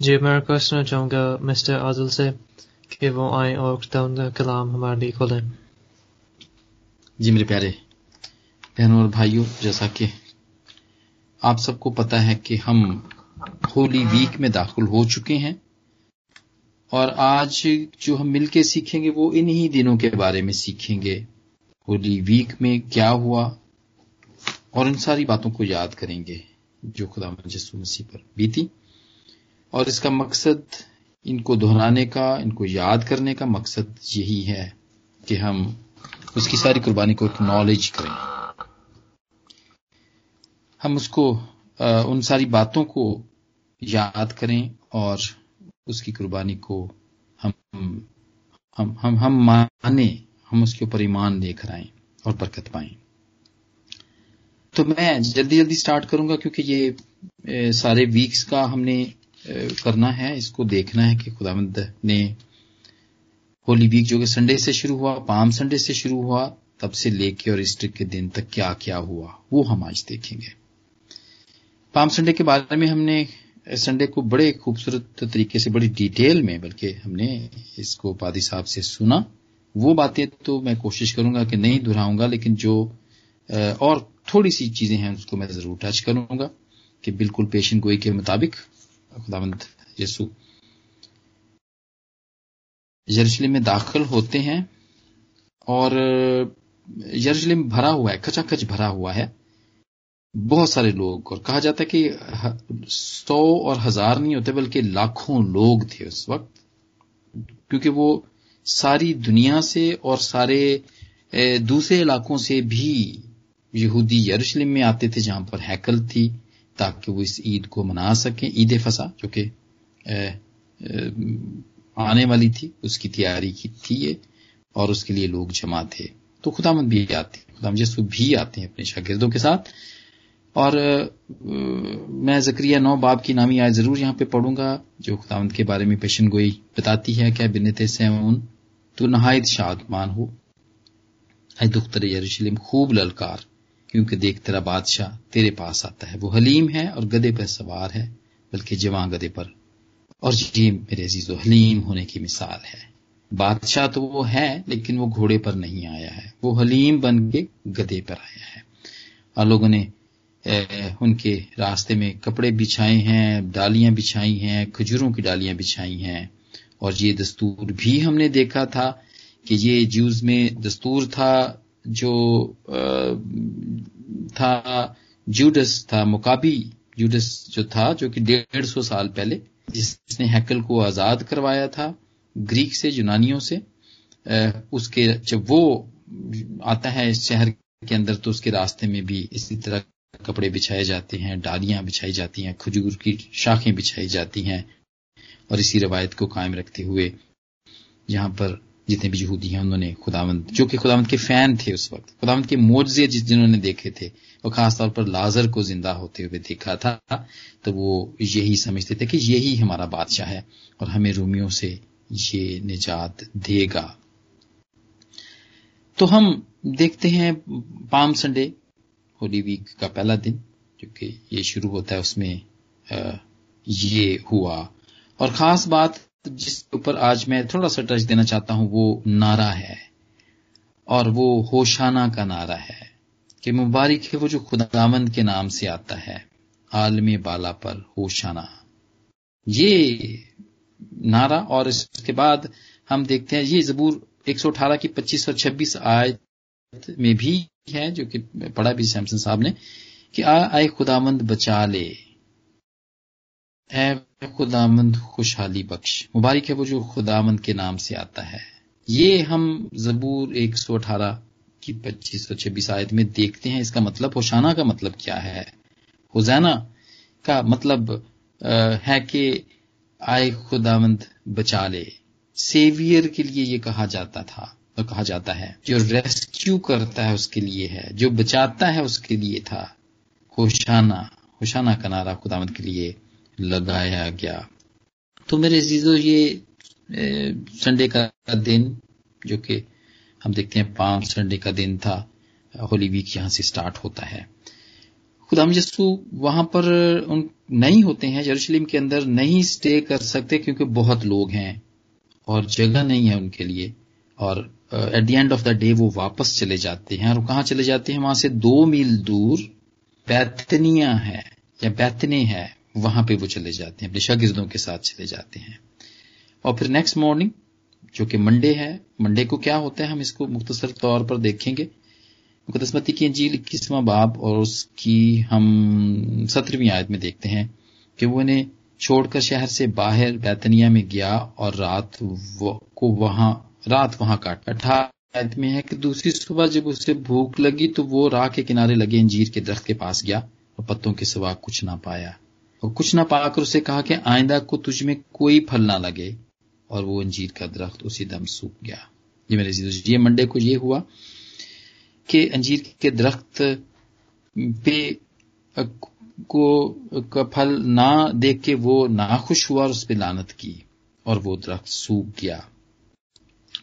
जी मैं रिक्वेस्ट करना चाहूँगा मिस्टर आजल से कि वो आए और कलाम हमारे लिए खोलें जी मेरे प्यारे बहनों और भाइयों जैसा कि आप सबको पता है कि हम होली वीक में दाखिल हो चुके हैं और आज जो हम मिलके सीखेंगे वो इन्हीं दिनों के बारे में सीखेंगे होली वीक में क्या हुआ और इन सारी बातों को याद करेंगे जो खुदा मसीह पर बीती और इसका मकसद इनको दोहराने का इनको याद करने का मकसद यही है कि हम उसकी सारी कुर्बानी को नॉलेज करें। हम उसको आ, उन सारी बातों को याद करें और उसकी कुर्बानी को हम हम हम हम माने हम उसके ऊपर ईमान लेकर आए और बरकत पाए। तो मैं जल्दी जल्दी स्टार्ट करूँगा क्योंकि ये सारे वीक्स का हमने करना है, इसको देखना है कि खुदावंद ने होली वीक जो कि संडे से शुरू हुआ, पाम संडे से शुरू हुआ, तब से लेके और ईस्टर के दिन तक क्या क्या हुआ, वो हम आज देखेंगे। पाम संडे के बारे में हमने संडे को बड़े खूबसूरत तरीके से, बड़ी डिटेल में, बल्कि हमने इसको पादी साहब से सुना। वो बातें तो मैं कोशिश करूँगा कि नहीं दोहराऊँगा, लेकिन जो और थोड़ी सी चीज़ें हैं, उसको मैं ज़रूर टच करूँगा कि बिल्कुल पेशन गोई के मुताबिक खुदावंद यसु यरूशलेम में दाखिल होते हैं और यरूशलेम भरा हुआ है, खचाखच भरा हुआ है। बहुत सारे लोग, और कहा जाता है कि सौ और हज़ार नहीं होते, बल्कि लाखों लोग थे उस वक्त, क्योंकि वो सारी दुनिया से और सारे दूसरे इलाकों से भी यहूदी यरूशलेम में आते थे, जहाँ पर हैकल थी। ताकि वो इस ईद को मना सकें, ईद फसा, जो कि आने वाली थी, उसकी तैयारी की थी ये, और उसके लिए लोग जमा थे। तो खुदामंद भी आते हैं खुदाम यसु भी आते हैं अपने शागिर्दों के साथ। और मैं जक्रिया नौ बाब की नामी आज ज़रूर यहाँ पे पढ़ूँगा, जो खुदामंद के बारे में पेशन गोई बताती है क्या बिनते सेवन तो नहायत शादमान है। दुख्तर यरूशलेम, खूब ललकार। क्योंकि देख तेरा बादशाह तेरे पास आता है। वो हलीम है और गधे पर सवार है, बल्कि जवां गधे पर। और ये मेरे अजीजो हलीम होने की मिसाल है। बादशाह तो वो है, लेकिन वो घोड़े पर नहीं आया है। वो हलीम बन के गधे पर आया है। और लोगों ने उनके रास्ते में कपड़े बिछाए हैं, डालियाँ बिछाई हैं, खजूरों की डालियाँ बिछाई हैं। और ये दस्तूर भी हमने देखा था कि ये जूज में दस्तूर था जो था जूडस था मुकाबी जूडस जो था, जो कि डेढ़ सौ साल पहले, जिसने हैकल को आज़ाद करवाया था ग्रीक से, यूनानियों से उसके जब वो आता है इस शहर के अंदर तो उसके रास्ते में भी इसी तरह कपड़े बिछाए जाते हैं, डालियाँ बिछाई जाती हैं, खजूर की शाखें बिछाई जाती हैं और इसी रवायत को कायम रखते हुए यहाँ पर जितने भी यहूदी हैं, उन्होंने खुदावंत जो कि खुदावंत के फ़ैन थे उस वक्त। खुदावंत के मोजे जिस जिन्होंने देखे थे, और खासतौर पर लाजर को ज़िंदा होते हुए देखा था तो वो यही समझते थे कि यही हमारा बादशाह है, और हमें रोमियो से ये निजात देगा। तो हम देखते हैं पाम संडे, होली वीक का पहला दिन जो कि ये शुरू होता है, उसमें ये हुआ। और खास बात जिसके ऊपर आज मैं थोड़ा सा टच देना चाहता हूँ, वो नारा है और वो होशाना का नारा है कि मुबारक है वो जो खुदावंद के नाम से आता है, आलमी बाला पर होशाना। ये नारा और इसके बाद हम देखते हैं, ये जबूर 118 की 25 और 26 आयत में भी है, जो कि पढ़ा भी सैमसन साहब ने, कि आ, आए खुदामंद बचा ले। ए खुदामंद खुशहाली बख्श। मुबारक है वो जो खुदामंद के नाम से आता है। ये हम जबूर 118 की 25 और 26 आयत में देखते हैं। इसका मतलब होशाना का मतलब क्या है? हुजैना का मतलब है कि आए खुदामंद बचा ले। सेवियर के लिए ये कहा जाता था तो कहा जाता है। जो रेस्क्यू करता है उसके लिए है। जो बचाता है उसके लिए था। होशाना होशाना का नारा खुदामद के लिए लगाया गया। तो मेरे जीजो, ये संडे का दिन, जो कि हम देखते हैं पाँच संडे का दिन था, होली वीक यहाँ से स्टार्ट होता है। खुदाम यसू वहाँ पर उन नहीं होते हैं, यरूशलेम के अंदर नहीं स्टे कर सकते क्योंकि बहुत लोग हैं और जगह नहीं है उनके लिए। और at the end of the day वो वापस चले जाते हैं। और कहा चले जाते हैं? वहाँ से दो मील दूर, बैतनिया है, या बैतने है। वहाँ पे वो चले जाते हैं, अपने शागिर्दों के साथ चले जाते हैं। और फिर नेक्स्ट मॉर्निंग जो कि मंडे है मंडे को क्या होता है, हम इसको मुख्तसर तौर पर देखेंगे। मुकदसमती की अंजील इक्कीसवा बाब और उसकी हम सत्रहवीं आयत में देखते हैं कि वो इन्हें छोड़कर शहर से बाहर बैतनिया में गया और रात को वहाँ, रात वहाँ काट अठारह आयत में है कि दूसरी सुबह जब उसे भूख लगी तो वो राह के किनारे लगे अंजीर के दरख्त के पास गया और पत्तों के सिवा कुछ ना पाया। और कुछ ना पाकर उसे कहा कि आइंदा को तुझ में कोई फल ना लगे। और वो अंजीर का दरख्त उसी दम सूख गया। ये मेरे ये मंडे को ये हुआ कि अंजीर के दरख्त पे को, का फल ना देख के वो नाखुश हुआ और उस पर लानत की और वो दरख्त सूख गया।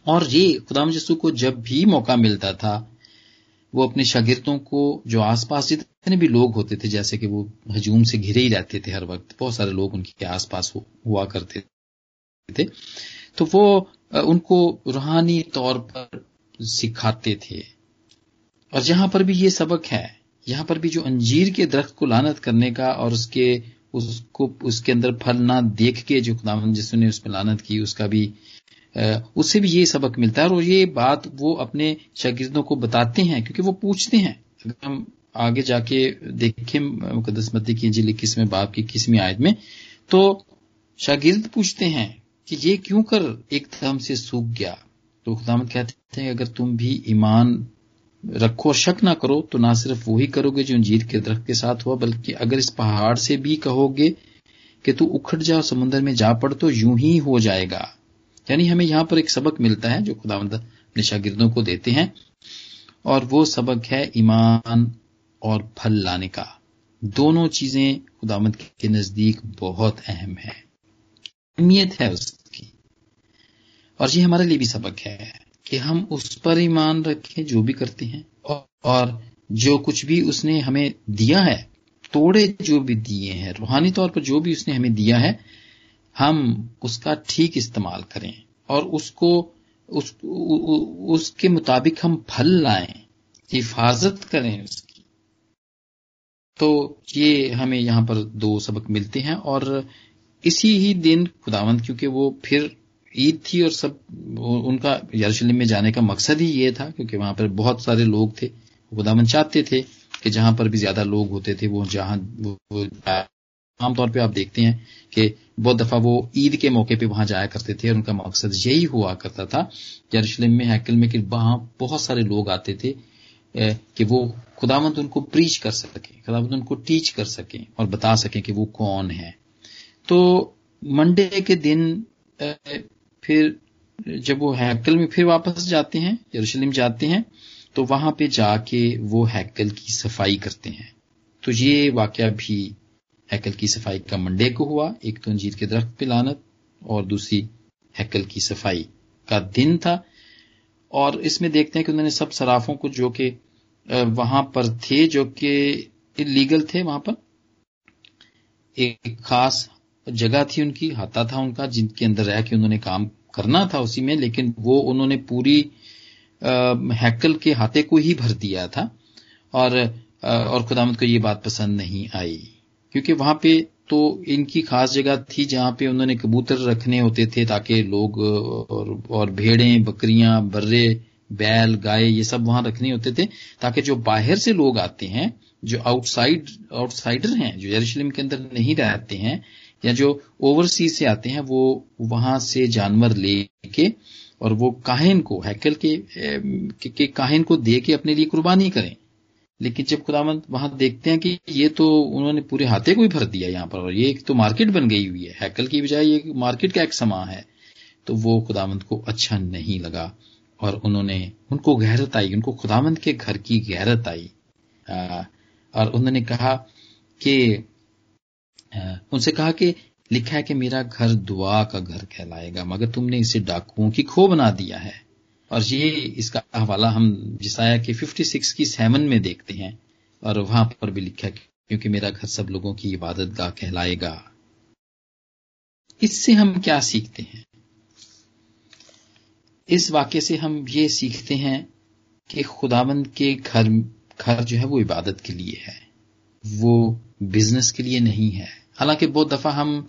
और ये खुदाम यसू को जब भी मौका मिलता था वो अपने शागिर्दों को, जो आसपास जितने भी लोग होते थे, जैसे कि वो हजूम से घिरे ही रहते थे हर वक्त, बहुत सारे लोग उनके आसपास हुआ करते थे। तो वो उनको रूहानी तौर पर सिखाते थे। और जहाँ पर भी ये सबक है, यहाँ पर भी जो अंजीर के दरख्त को लानत करने का और उसके, उसको, उसके अंदर फल ना देख के जो खुदावन जिसने उसमें लानत की, उसका भी उससे भी ये सबक मिलता है और ये बात वो अपने शागिर्दों को बताते हैं, क्योंकि वो पूछते हैं। अगर हम आगे जाके देखें मुकदस मद्दी की अंजील इक्कीसवें बाप की इक्कीसवीं आयत में तो शागिर्द पूछते हैं कि ये क्यों कर एकदम से सूख गया? तो खुदामद कहते हैं, अगर तुम भी ईमान रखो और शक ना करो तो ना सिर्फ़ वही करोगे जो अंजीर के दरख्त के साथ हुआ, बल्कि अगर इस पहाड़ से भी कहोगे कि तू उखड़ जा समुंदर में जा पड़ तो यूँ ही हो जाएगा। यानी हमें यहाँ पर एक सबक मिलता है जो खुदावंद अपने शागिर्दों को देते हैं, और वो सबक है ईमान और फल लाने का। दोनों चीज़ें खुदामद के नज़दीक बहुत अहम है। अहमियत है उसकी। और ये हमारे लिए भी सबक है कि हम उस पर ईमान रखें जो भी करते हैं, और जो कुछ भी उसने हमें दिया है, तोड़े जो भी दिए हैं, रूहानी तौर पर जो भी उसने हमें दिया है हम उसका ठीक इस्तेमाल करें और उसको उस, उ, उ, उसके मुताबिक हम फल लाएँ हिफाजत करें उसकी। तो ये हमें यहाँ पर दो सबक मिलते हैं और इसी ही दिन खुदावंत क्योंकि वो फिर ईद थी और सब उनका यरूशलेम में जाने का मकसद ही ये था क्योंकि वहाँ पर बहुत सारे लोग थे। खुदावन चाहते थे कि जहाँ पर भी ज़्यादा लोग होते थे वो जहाँ वो आमतौर पे आप देखते हैं कि बहुत दफ़ा वो ईद के मौके पे वहाँ जाया करते थे और उनका मकसद यही हुआ करता था। यरूशलेम में, हैकल में, कि वहाँ बहुत सारे लोग आते थे कि वो खुदावंत उनको प्रीच कर सके, खुदावंत उनको टीच कर सके और बता सके कि वो कौन है। तो मंडे के दिन फिर जब वो हैकल में फिर वापस जाते हैं, यरूशलेम जाते हैं तो वहाँ पे जाके वो हैकल की सफ़ाई करते हैं। तो ये वाक्य भी हैकल की सफ़ाई का मंडे को हुआ, एक तो अंजीर के दरख्त पे लानत, और दूसरी हैकल की सफ़ाई का दिन था। और इसमें देखते हैं कि उन्होंने सब सराफों को जो कि वहाँ पर थे, जो कि इलीगल थे वहाँ पर। एक खास जगह थी उनकी, हाथा था उनका, जिनके अंदर रह के उन्होंने काम करना था उसी में, लेकिन वो उन्होंने पूरी हैकल के हाथे को ही भर दिया था। और और खुदामद को ये बात पसंद नहीं आई। क्योंकि वहाँ पे तो इनकी खास जगह थी जहाँ पे उन्होंने कबूतर रखने होते थे ताकि लोग और, और भेड़ें बकरियाँ बर्रे बैल गाय ये सब वहाँ रखने होते थे ताकि जो बाहर से लोग आते हैं जो आउटसाइड आउटसाइडर हैं जो यरूशलेम के अंदर नहीं रहते हैं या जो ओवरसीज से आते हैं वो वहाँ से जानवर लेके और वो काहिन को हैकल के, के, के काहिन को दे के अपने लिए कुर्बानी करें। लेकिन जब खुदामंद वहाँ देखते हैं कि ये तो उन्होंने पूरे हाथे को ही भर दिया यहाँ पर, और ये एक तो मार्केट बन गई हुई है। हैकल की बजाय ये मार्केट का एक समा है। तो वो खुदामंद को अच्छा नहीं लगा, और उन्होंने, उनको गहरत आई, उनको खुदामंद के घर की गहरत आई। और उन्होंने कहा कि उनसे कहा कि लिखा है कि मेरा घर दुआ का घर कहलाएगा, मगर तुमने इसे डाकुओं की खो बना दिया है। और ये इसका हवाला हम जिसाया कि 56 की सेवन में देखते हैं और वहाँ पर भी लिखा है, क्योंकि मेरा घर सब लोगों की इबादत गाह कहलाएगा। इससे हम क्या सीखते हैं? इस वाक्य से हम ये सीखते हैं कि खुदावंद के घर घर जो है वो इबादत के लिए है, वो बिज़नेस के लिए नहीं है। हालाँकि बहुत दफ़ा हम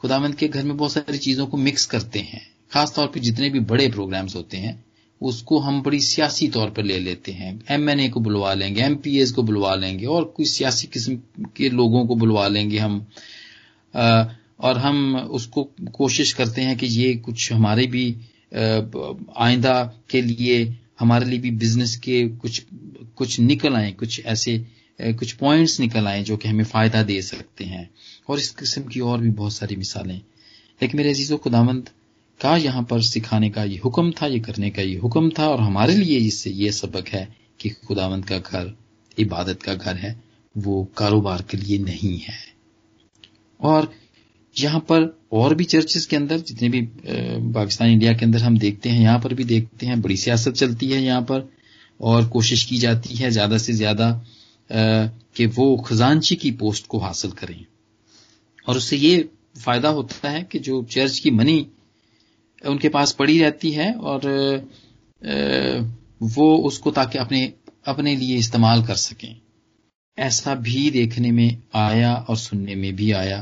खुदावंद के घर में बहुत सारी चीज़ों को मिक्स करते हैं। खासतौर पर जितने भी बड़े प्रोग्राम्स होते हैं उसको हम बड़ी सियासी तौर पर ले लेते हैं। एमएनए को बुलवा लेंगे एमपीएस को बुलवा लेंगे और कोई सियासी किस्म के लोगों को बुलवा लेंगे हम। आ, और हम उसको कोशिश करते हैं कि ये कुछ हमारे भी आइंदा के लिए हमारे लिए भी बिज़नेस के कुछ कुछ निकल आए कुछ ऐसे कुछ पॉइंट्स निकल आए जो कि हमें फ़ायदा दे सकते हैं। और इस किस्म की और भी बहुत सारी मिसालें। लेकिन मेरे अजीजों खुदावंद का यहाँ पर सिखाने का ये हुक्म था, ये करने का ये हुक्म था और हमारे लिए इससे ये सबक है कि खुदावंद का घर, इबादत का घर है, वो कारोबार के लिए नहीं है। और यहाँ पर और भी चर्चेस के अंदर, जितने भी पाकिस्तान, इंडिया के अंदर हम देखते हैं, यहाँ पर भी देखते हैं, बड़ी सियासत चलती है यहाँ पर और कोशिश की जाती है ज़्यादा से ज़्यादा कि वो खजानची की पोस्ट को हासिल करें। और उससे ये फ़ायदा होता है कि जो चर्च की मनी उनके पास पड़ी रहती है और वो उसको ताकि अपने अपने लिए इस्तेमाल कर सकें। ऐसा भी देखने में आया और सुनने में भी आया।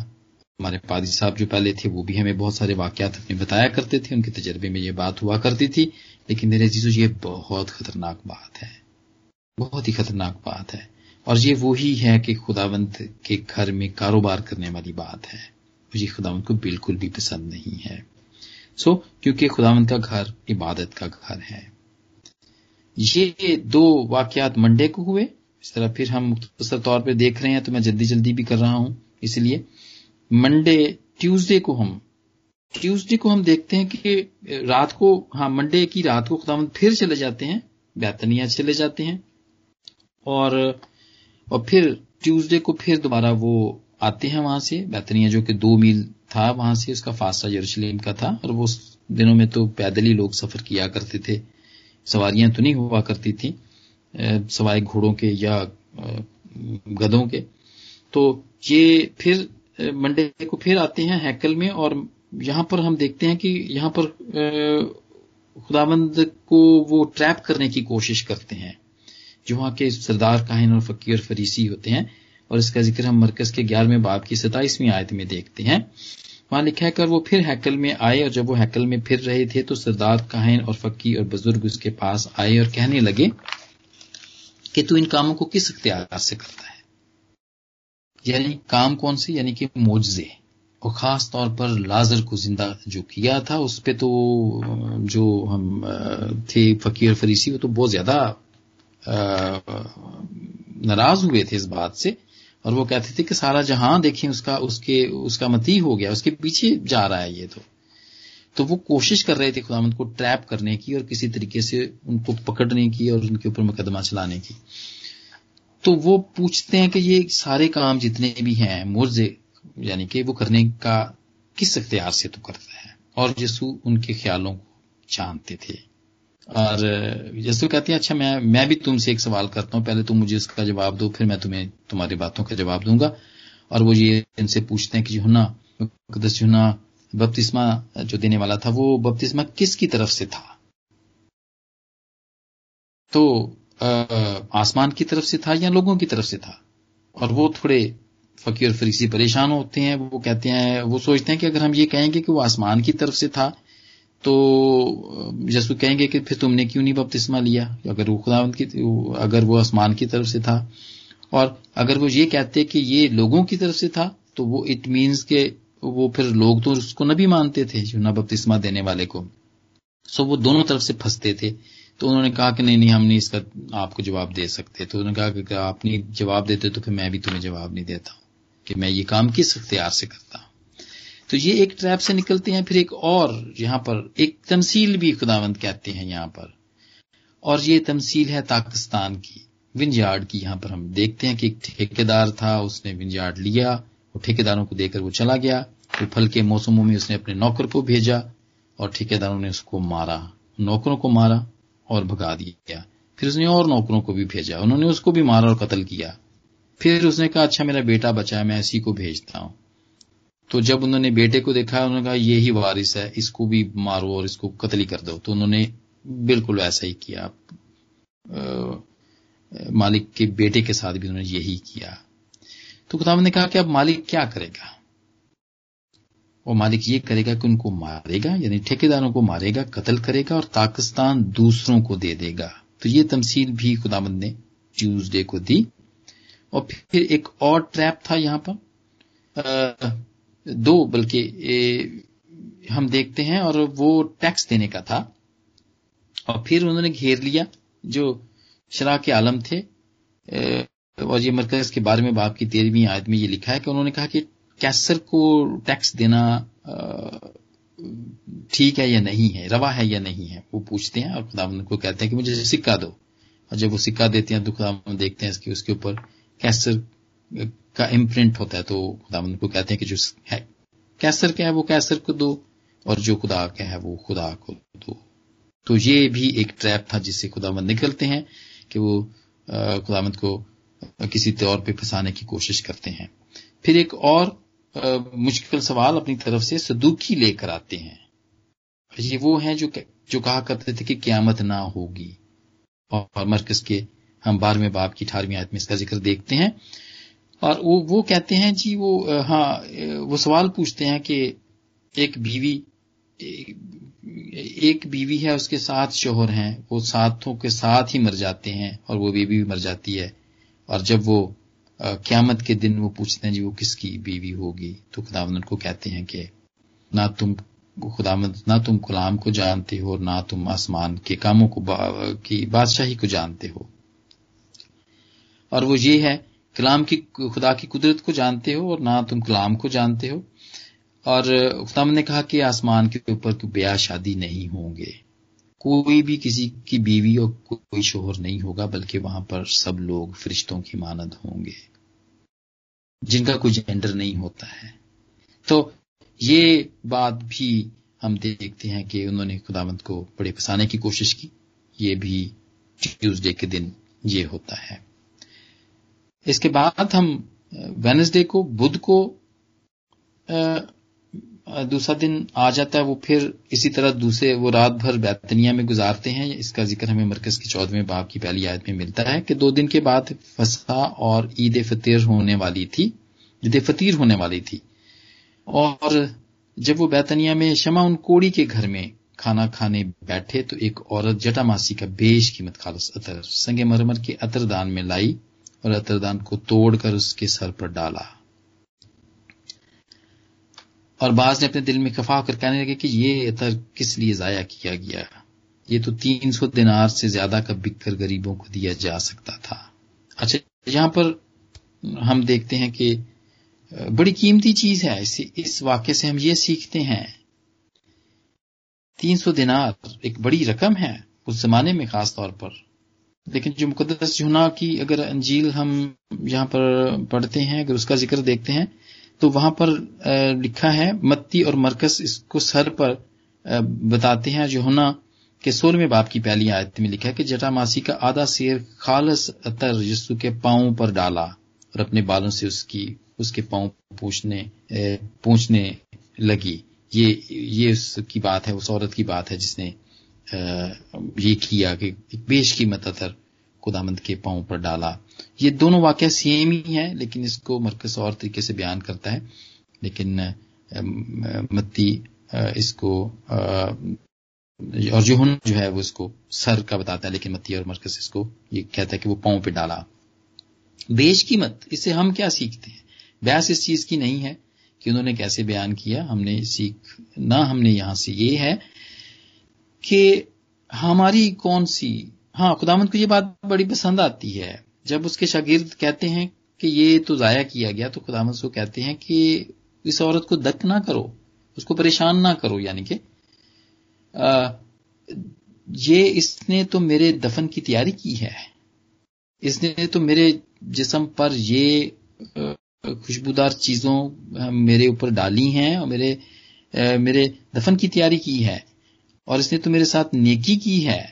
हमारे पादी साहब जो पहले थे, वो भी हमें बहुत सारे वाक्यात अपने बताया करते थे। उनके तजर्बे में ये बात हुआ करती थी। लेकिन मेरे जीजो, ये बहुत खतरनाक बात है। बहुत ही खतरनाक बात है। और ये वो ही है कि खुदावंत के घर में कारोबार करने वाली बात है। मुझे खुदावंत को बिल्कुल भी पसंद नहीं है। सो क्योंकि खुदावंत का घर, इबादत का घर है। ये दो वाक्यात मंडे को हुए। इस तरह फिर हम मुख्तर तौर पर देख रहे हैं तो मैं जल्दी जल्दी भी कर रहा हूँ। इसलिए, मंडे, ट्यूसडे को हम, ट्यूसडे को हम देखते हैं कि रात को हाँ मंडे की रात को खुदावंत फिर चले जाते हैं, बैतनिया चले जाते हैं। और और फिर ट्यूसडे को फिर दोबारा वो आते हैं वहाँ से, बैतनिया जो कि दो मील था, वहाँ से उसका फासला यरूशलेम का था और वो दिनों में तो पैदल ही लोग सफ़र किया करते थे। सवारियाँ तो नहीं हुआ करती थी सवाए घोड़ों के या गधों के। तो ये फिर मंडे को फिर आते हैं हैकल में और यहाँ पर हम देखते हैं कि यहाँ पर खुदाबंद को वो ट्रैप करने की कोशिश करते हैं। जो वहाँ के सरदार, काहिन और फकीर, फरीसी होते हैं और इसका ज़िक्र हम मरकज के ग्यारहवें बाप की सताइसवीं आयत में देखते हैं। वहाँ लिखा है कर वो फिर हैकल में आए और जब वो हैकल में फिर रहे थे तो सरदार काहिन और फकी और बुज़ुर्ग उसके पास आए और कहने लगे कि तू इन कामों को किस अख्तियार से करता है? यानी काम कौन से? यानी कि मोजे और खास तौर पर लाजर को ज़िंदा जो किया था, उस पर तो जो हम थे फकीर फरीसी, वो तो बहुत ज़्यादा नाराज़ हुए थे इस बात से। और वो कहते थे कि सारा जहाँ देखें उसका, उसके, उसका मती हो गया, उसके पीछे जा रहा है ये तो। तो वो कोशिश कर रहे थे खुदामंद को ट्रैप करने की और किसी तरीके से उनको पकड़ने की और उनके ऊपर मुकदमा चलाने की। तो वो पूछते हैं कि ये सारे काम जितने भी हैं मुर्जे यानी कि वो करने का किस अख्तियार से तो करता है? और यसू उनके ख्यालों को जानते थे। और यसु कहती है अच्छा मैं मैं भी तुमसे एक सवाल करता हूँ। पहले तुम मुझे इसका जवाब दो, फिर मैं तुम्हें, तुम्हारी बातों का जवाब दूँगा। और वो ये इनसे पूछते हैं कि जुहना मुकदस जुहना बपतिस्मा जो देने वाला था, वो बपतिस्मा किसकी तरफ़ से था? तो आसमान की तरफ़ से था या लोगों की तरफ़ से था? और वो थोड़े फकीर फरीसी परेशान होते हैं, वो कहते हैं, वो सोचते हैं कि अगर हम ये कहेंगे कि वो आसमान की तरफ़ से था तो जैसे कहेंगे कि फिर तुमने क्यों नहीं बपतिस्मा लिया? अगर वो खुदा की अगर वो आसमान की तरफ़ से था। और अगर वो ये कहते कि ये लोगों की तरफ़ से था तो वो इट मीन्स के, वो फिर लोग तो उसको न भी मानते थे, जो ना बपतिस्मा देने वाले को। सो वो दोनों तरफ़ से फंसते थे। तो उन्होंने कहा कि नहीं नहीं, हम नहीं इसका, आपको जवाब दे सकते। तो उन्होंने कहा कि आप नहीं जवाब देते तो फिर मैं भी तुम्हें जवाब नहीं देता कि मैं ये काम किस अख्तियार से करता तो ये एक ट्रैप से निकलते हैं, फिर एक और यहाँ पर, एक तमसील भी खुदावंत कहते हैं यहाँ पर। और ये तमसील है पाकिस्तान की विंजार्ड की। यहाँ पर हम देखते हैं कि एक ठेकेदार था, उसने विंजार्ड लिया, और ठेकेदारों को देकर वो चला गया। वो फल के मौसमों में उसने अपने नौकर को भेजा, और ठेकेदारों ने उसको मारा, नौकरों को मारा और भगा दिया। फिर उसने और नौकरों को भी भेजा, उन्होंने उसको भी मारा और कत्ल किया। फिर उसने कहा अच्छा मेरा बेटा बचा है, मैं इसी को भेजता हूँ। तो जब उन्होंने बेटे को देखा उन्होंने कहा ये ही वारिस है इसको भी मारो और इसको कत्ल कर दो। तो उन्होंने बिल्कुल वैसा ही किया। मालिक के बेटे के साथ भी उन्होंने यही किया। तो खुदावन ने कहा कि अब मालिक क्या करेगा? वो मालिक ये करेगा कि उनको मारेगा यानी ठेकेदारों को मारेगा कत्ल करेगा और पाकिस्तान दूसरों को दे देगा। तो ये तमसील भी खुदावंद ने ट्यूसडे को दी। और फिर एक और ट्रैप था यहाँ पर। आ, दो, बल्कि हम देखते हैं और वो टैक्स देने का था। और फिर उन्होंने घेर लिया, जो शराह के आलम थे। और ये मरकज के बारे में बाप की तेरहवीं आयत में ये लिखा है कि उन्होंने कहा कि कैसर को टैक्स देना ठीक है या नहीं है, रवा है या नहीं है, वो पूछते हैं और खुदा उनको कहते हैं कि मुझे सिक्का दो। और जब वो सिक्का देते हैं तो खुदा देखते हैं इसके, उसके ऊपर कैसर का इम्प्रिंट होता है तो खुदा को कहते हैं कि जो है, कैसर क्या है, वो कैसर को दो, और जो खुदा का है, वो खुदा को दो। तो ये भी एक ट्रैप था जिससे खुदामंद निकलते हैं कि वो खुदामंद को किसी तौर पे फंसाने की कोशिश करते हैं। फिर एक और मुश्किल सवाल अपनी तरफ़ से सदुखी लेकर आते हैं। ये वो हैं जो जो कहा करते थे कि क्यामत ना होगी। और मरकज के हम बारहवें बाप की अठारहवीं आयत में इसका ज़िक्र देखते हैं। और वो वो कहते हैं जी वो हाँ वो सवाल पूछते हैं कि एक बीवी एक बीवी है उसके सात शोहर हैं वो सातों के साथ ही मर जाते हैं और वो बीवी भी मर जाती है। और जब वो क्यामत के दिन वो पूछते हैं जी वो किसकी बीवी होगी तो खुदावंद को कहते हैं कि ना तुम खुदावंद ना तुम गुलाम को जानते हो ना तुम आसमान के कामों को बा, की बादशाही को जानते हो। और वो ये है कलाम की, खुदा की कुदरत को जानते हो और ना तुम कलाम को जानते हो। और खुदाम ने कहा कि आसमान के ऊपर ब्याह शादी नहीं होंगे। कोई भी किसी की बीवी और कोई शोहर नहीं होगा, बल्कि वहाँ पर सब लोग फरिश्तों की मानद होंगे, जिनका कोई जेंडर नहीं होता है। तो ये बात भी हम देखते हैं कि उन्होंने खुदावंत को बड़े फंसाने की कोशिश की। ये भी ट्यूसडे के दिन ये होता है। इसके बाद हम वेनसडे को, बुध को दूसरा दिन आ जाता है, वो फिर इसी तरह दूसरे, वो रात भर बैतनिया में गुजारते हैं। इसका ज़िक्र हमें मरकज के चौदहवें बाप की पहली आयत में मिलता है कि दो दिन के बाद फसा और ईद फतीर होने वाली थी, ईद फतीर होने वाली थी। और जब वो बैतनिया में शमा उन कोड़ी के घर में खाना खाने बैठे तो एक औरत जटामासी का बेश कीमत खालस अतर, संगे मरमर के अतरदान में लाई। और अतरदान को तोड़कर उसके सर पर डाला। और बाज ने अपने दिल में खफा होकर कहने लगे कि ये अतर किस लिए जाया किया गया? ये तो तीन सौ दिनार से ज़्यादा का बिककर गरीबों को दिया जा सकता था। अच्छा यहाँ पर हम देखते हैं कि बड़ी कीमती चीज़ है। इस, इस वाक्य से हम ये सीखते हैं। तीन सौ दिनार एक बड़ी रकम है उस जमाने में खास तौर पर। लेकिन जो मुकदस जुना की अगर अंजील हम यहाँ पर पढ़ते हैं, अगर उसका ज़िक्र देखते हैं तो वहाँ पर लिखा है, मत्ती और मरकस इसको सर पर बताते हैं जो होना के सोलहवें बाप की पहली आयत में लिखा है कि जटामासी का आधा शेर खालस अतर यस्सु के पाँव पर डाला और अपने बालों से उसकी, उसके पाँव पूछने पूछने लगी। ये ये उसकी बात है, उस औरत की बात है जिसने ये किया कि बेश कीमत अतर खुदामंद के पाँव पर डाला। ये दोनों वाक्य सेम ही है, लेकिन इसको मरकस और तरीके से बयान करता है। लेकिन मत्ती इसको और जो जो है वो इसको सर का बताता है, लेकिन मत्ती और मरकस इसको ये कहता है कि वो पाँव पे डाला। बेश कीमत इससे हम क्या सीखते हैं? बहस इस चीज़ की नहीं है कि उन्होंने कैसे बयान किया, हमने सीख, ना हमने यहाँ से ये है कि हमारी कौन सी हाँ खुदामंद को ये बात बड़ी पसंद आती है। जब उसके शागिर्द कहते हैं कि ये तो जाया किया गया तो खुदामंद को कहते हैं कि इस औरत को दक ना करो, उसको परेशान ना करो, यानी कि ये इसने तो मेरे दफन की तैयारी की है। इसने तो मेरे जिसम पर ये खुशबूदार चीज़ों मेरे ऊपर डाली हैं और मेरे मेरे दफन की तैयारी की है। और इसने तो मेरे साथ नेकी की है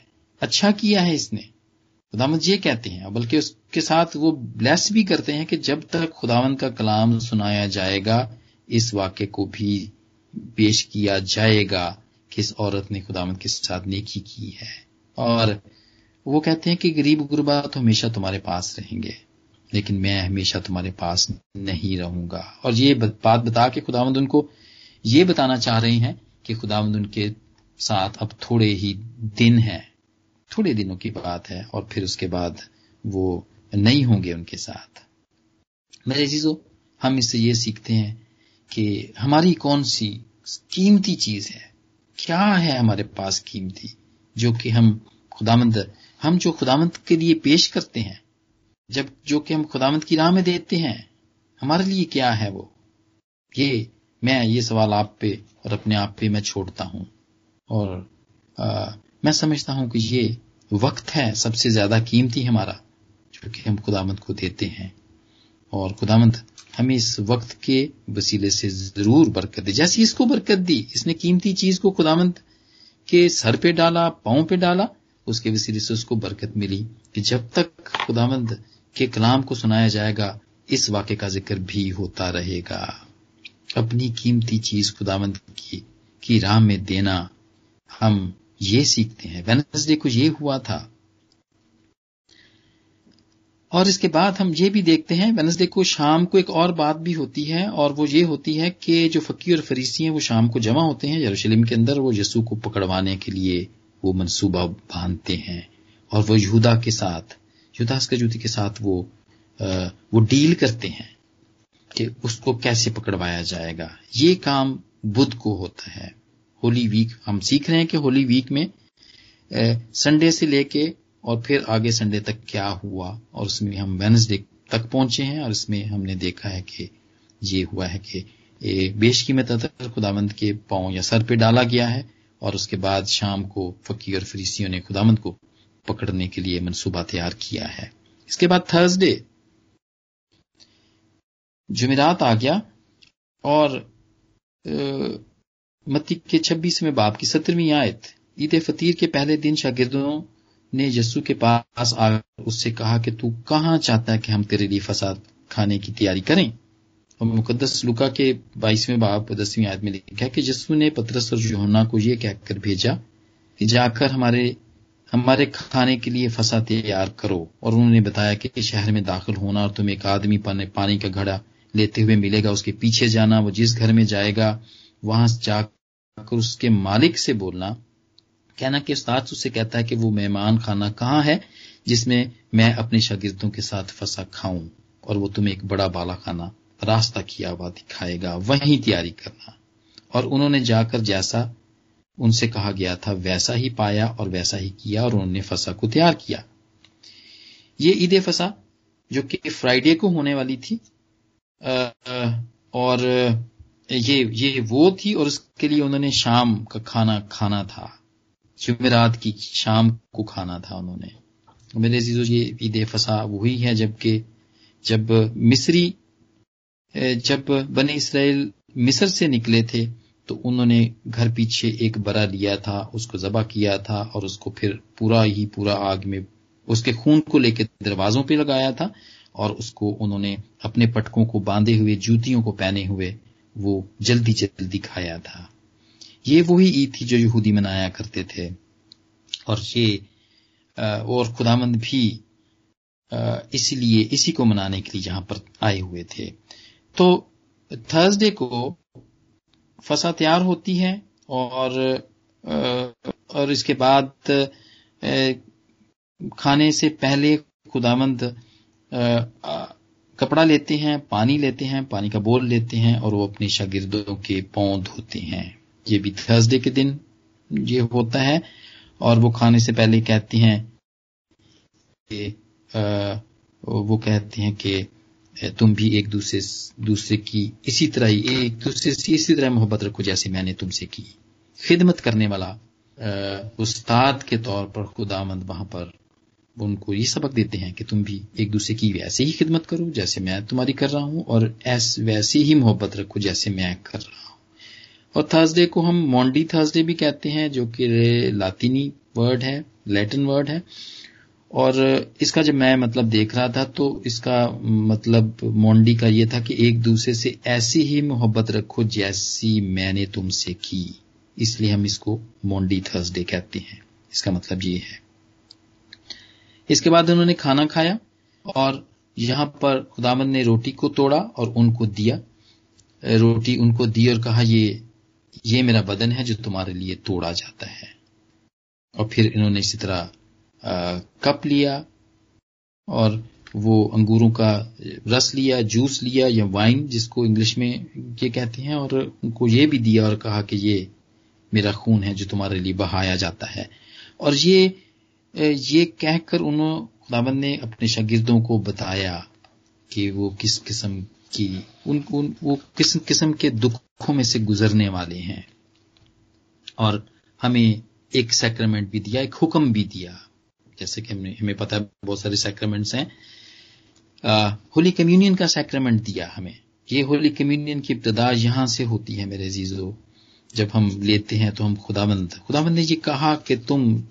अच्छा किया है इसने। खुदावंद ये कहते हैं, बल्कि उसके साथ वो ब्लेस भी करते हैं कि जब तक खुदावंद का कलाम सुनाया जाएगा, इस वाक्य को भी पेश किया जाएगा कि इस औरत ने खुदावंद के साथ नेकी की है। और वो कहते हैं कि गरीब गुरबा तो हमेशा तुम्हारे पास रहेंगे, लेकिन मैं हमेशा तुम्हारे पास नहीं रहूँगा। और ये बात बता के खुदावंद उनको ये बताना चाह रहे हैं कि खुदावंद उनके साथ अब थोड़े ही दिन हैं, थोड़े दिनों की बात है, और फिर उसके बाद वो नहीं होंगे उनके साथ। मेरे चीज़ों हम इससे ये सीखते हैं कि हमारी कौन सी कीमती चीज़ है? क्या है हमारे पास कीमती, जो कि हम खुदामंद, हम जो खुदामंद के लिए पेश करते हैं, जब जो कि हम खुदामंद की राह में देते हैं, हमारे लिए क्या है वो? ये मैं, ये सवाल आप पे और अपने आप पे मैं छोड़ता हूँ। और आ, मैं समझता हूँ कि ये वक्त है सबसे ज़्यादा कीमती हमारा जो कि हम खुदामंद को देते हैं। और खुदामंद हमें इस वक्त के वसीले से ज़रूर बरकत दी। जैसे इसको बरकत दी इसने कीमती चीज़ को खुदामंद के सर पे डाला पाँव पे डाला उसके वसीले से उसको बरकत मिली कि जब तक खुदामंद के कलाम को सुनाया जाएगा इस वाक्य का ज़िक्र भी होता रहेगा। अपनी कीमती चीज़ खुदामंद की की राह में देना हम ये सीखते हैं। वेनसडे को ये हुआ था। और इसके बाद हम ये भी देखते हैं वेनसडे को शाम को एक और बात भी होती है और वो ये होती है कि जो फकीर और फरीसी हैं वो शाम को जमा होते हैं यरूशलेम के अंदर वो यसू को पकड़वाने के लिए वो मनसूबा बांधते हैं। और वो यहूदा के साथ युदास कजूती के साथ वो आ, वो डील करते हैं कि उसको कैसे पकड़वाया जाएगा। ये काम बुद्ध को होता है। होली वीक हम सीख रहे हैं कि होली वीक में संडे से लेके और फिर आगे संडे तक क्या हुआ और उसमें हम वेनसडे तक पहुँचे हैं और इसमें हमने देखा है कि ये हुआ है कि बेश में ततर खुदामंद के पाँव या सर पे डाला गया है और उसके बाद शाम को फकीर और फरीसियों ने खुदामंद को पकड़ने के लिए मनसूबा तैयार किया है। इसके बाद थर्सडे जुमेरात आ गया और मत्ती के छब्बीसवें बाप की सत्रहवीं आयत, ईद फतीर के पहले दिन शागिर्दों ने यस्सु के पास आकर उससे कहा कि तू कहाँ चाहता है कि हम तेरे लिए फसाद खाने की तैयारी करें? और मुकदस लुका के बाईसवें बाप दसवीं आयत में लिखा है कि यस्सु ने पत्रस और योहना को यह कहकर भेजा कि जाकर हमारे हमारे खाने के लिए फसा तैयार करो। और उन्होंने बताया कि शहर में दाखिल होना और तुम्हें एक आदमी पानी का घड़ा लेते हुए मिलेगा, उसके पीछे जाना, वो जिस घर में जाएगा, वहाँ जाकर उसके मालिक से बोलना। कहना कि उस्ताद, उससे कहता है कि वो मेहमान खाना कहाँ है, जिसमें मैं अपने शागिर्दों के साथ फंसा खाऊं, और वो तुम्हें एक बड़ा बाला खाना, रास्ता किया हुआ दिखाएगा, वहीं तैयारी करना। और उन्होंने जाकर जैसा उनसे कहा गया था, वैसा ही पाया और वैसा ही किया, और उन्होंने फसा को तैयार किया। ये ईद फसा, जो कि फ्राइडे को होने वाली थी और ये ये वो थी और उसके लिए उन्होंने शाम का खाना खाना था। जुमेरात की शाम को खाना था उन्होंने। मेरे जीजो ये ईद फसा वही है जबकि, जब मिस्री जब बने इसराइल मिस्र से निकले थे तो उन्होंने घर पीछे एक बरा लिया था, उसको जबा किया था और उसको फिर पूरा ही पूरा आग में, उसके खून को लेकर दरवाजों पे लगाया था और उसको उन्होंने अपने पटकों को बांधे हुए, जूतियों को पहने हुए वो जल्दी जल्दी खाया था। ये वही ईद थी जो यहूदी मनाया करते थे। और ये और खुदामंद भी इसीलिए इसी को मनाने के लिए यहाँ पर आए हुए थे। तो थर्सडे को फसा तैयार होती है और और इसके बाद खाने से पहले खुदामंद कपड़ा लेते हैं, पानी लेते हैं, पानी का बोल लेते हैं और वो अपने शागिर्दों के पाँव धोते हैं। ये भी थर्सडे के दिन ये होता है और वो खाने से पहले कहती हैं कि वो कहते हैं कि तुम भी एक दूसरे दूसरे की इसी तरह ही, एक दूसरे से इसी तरह मोहब्बत रखो जैसे मैंने तुमसे की। खिदमत करने वाला उस्ताद के तौर पर खुदामंद वहाँ पर उनको ये सबक देते हैं कि तुम भी एक दूसरे की वैसे ही खिदमत करो जैसे मैं तुम्हारी कर रहा हूँ, और ऐस वैसे ही मोहब्बत रखो जैसे मैं कर रहा हूँ। और थर्सडे को हम मॉन्डी थर्सडे भी कहते हैं, जो कि लातिनी वर्ड है लैटिन वर्ड है। और इसका जब मैं मतलब देख रहा था तो इसका मतलब मोंडी का यह था कि एक दूसरे से ऐसी ही मोहब्बत रखो जैसी मैंने तुमसे की। इसलिए हम इसको मोंडी थर्सडे कहते हैं। इसका मतलब ये है इसके बाद उन्होंने खाना खाया और यहाँ पर खुदामंद ने रोटी को तोड़ा और उनको दिया। रोटी उनको दी और कहा, ये ये मेरा बदन है जो तुम्हारे लिए तोड़ा जाता है। और फिर इन्होंने इसी तरह कप लिया और वो अंगूरों का रस लिया, जूस लिया या वाइन, जिसको इंग्लिश में ये कहते हैं, और उनको ये भी दिया और कहा कि ये मेरा खून है जो तुम्हारे लिए बहाया जाता है। और ये ये कहकर उन्होंने खुदाबंद ने अपने शागिर्दों को बताया कि वो किस किस्म की उन, उन वो किस किस्म के दुखों में से गुजरने वाले हैं। और हमें एक सैक्रमेंट भी दिया एक हुक्म भी दिया। जैसे कि हमने हमें पता है बहुत सारे सैक्रमेंट्स हैं। होली कम्युनियन का सैक्रमेंट दिया हमें। ये होली कम्युनियन की इब्तदा यहाँ से होती है मेरे जीजो जब हम लेते हैं तो हम खुदाबंद खुदाबंद ने ये कहा कि तुम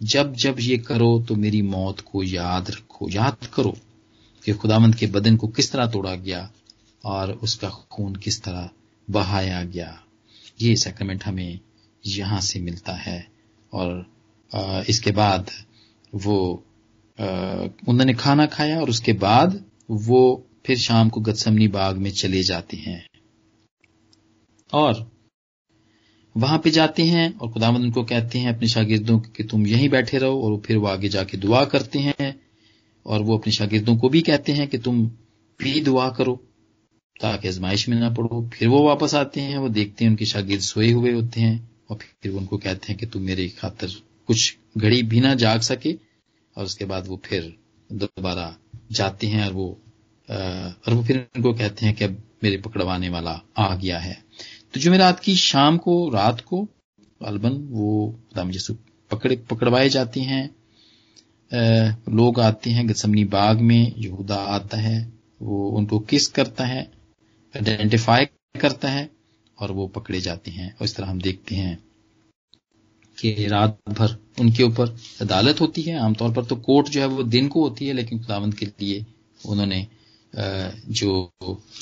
जब जब ये करो तो मेरी मौत को याद रखो, याद करो कि खुदावंद के बदन को किस तरह तोड़ा गया और उसका खून किस तरह बहाया गया। ये सेक्रेमेंट हमें यहाँ से मिलता है और इसके बाद वो उन्होंने खाना खाया और उसके बाद वो फिर शाम को गतसमनी बाग में चले जाते हैं। और वहाँ पे जाते हैं और खुदावंद उनको कहते हैं, अपने शागिर्दों कि तुम यहीं बैठे रहो और फिर वो आगे जाके दुआ करते हैं। और वो अपने शागिर्दों को भी कहते हैं कि तुम भी दुआ करो ताकि आजमाइश में ना पड़ो। फिर वो वापस आते हैं, वो देखते हैं उनके शागिर्द सोए हुए होते हैं और फिर उनको कहते हैं कि तुम मेरे खातर कुछ घड़ी भी ना जाग सके। और उसके बाद वो फिर दोबारा जाते हैं और वो और वो फिर उनको कहते हैं कि अब मेरे पकड़वाने वाला आ गया है। तो जुमेरात की शाम को, रात को, अलबन वो खुदाम यसु पकड़े, पकड़वाए जाते हैं। लोग आते हैं गसमनी बाग में, यहूदा आता है, वो उनको किस करता है आइडेंटिफाई करता है, और वो पकड़े जाते हैं। और इस तरह हम देखते हैं कि रात भर उनके ऊपर अदालत होती है। आमतौर पर तो कोर्ट जो है वो दिन को होती है, लेकिन खुदावंत के लिए उन्होंने जो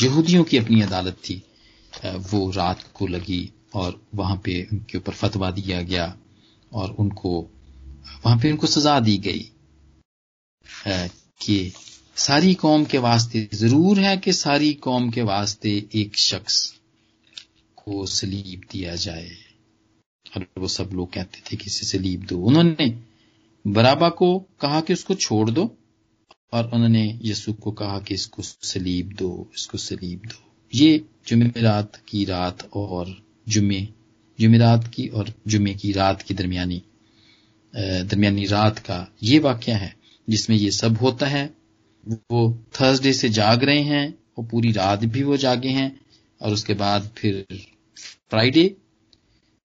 यहूदियों की अपनी अदालत थी वो रात को लगी और वहाँ पे उनके ऊपर फतवा दिया गया और उनको, वहाँ पे उनको सजा दी गई कि सारी कौम के वास्ते, ज़रूर है कि सारी कौम के वास्ते एक शख्स को सलीब दिया जाए। और वो सब लोग कहते थे कि इसे सलीब दो। उन्होंने बराबा को कहा कि उसको छोड़ दो और उन्होंने यसु को कहा कि इसको सलीब दो, इसको सलीब दो। ये जुमेरात की रात और जुमे जुमेरात की और जुमे की रात की दरमियानी दरमियानी रात का ये वाक्य है, जिसमें ये सब होता है। वो थर्सडे से जाग रहे हैं, वो पूरी रात भी वो जागे हैं, और उसके बाद फिर फ्राइडे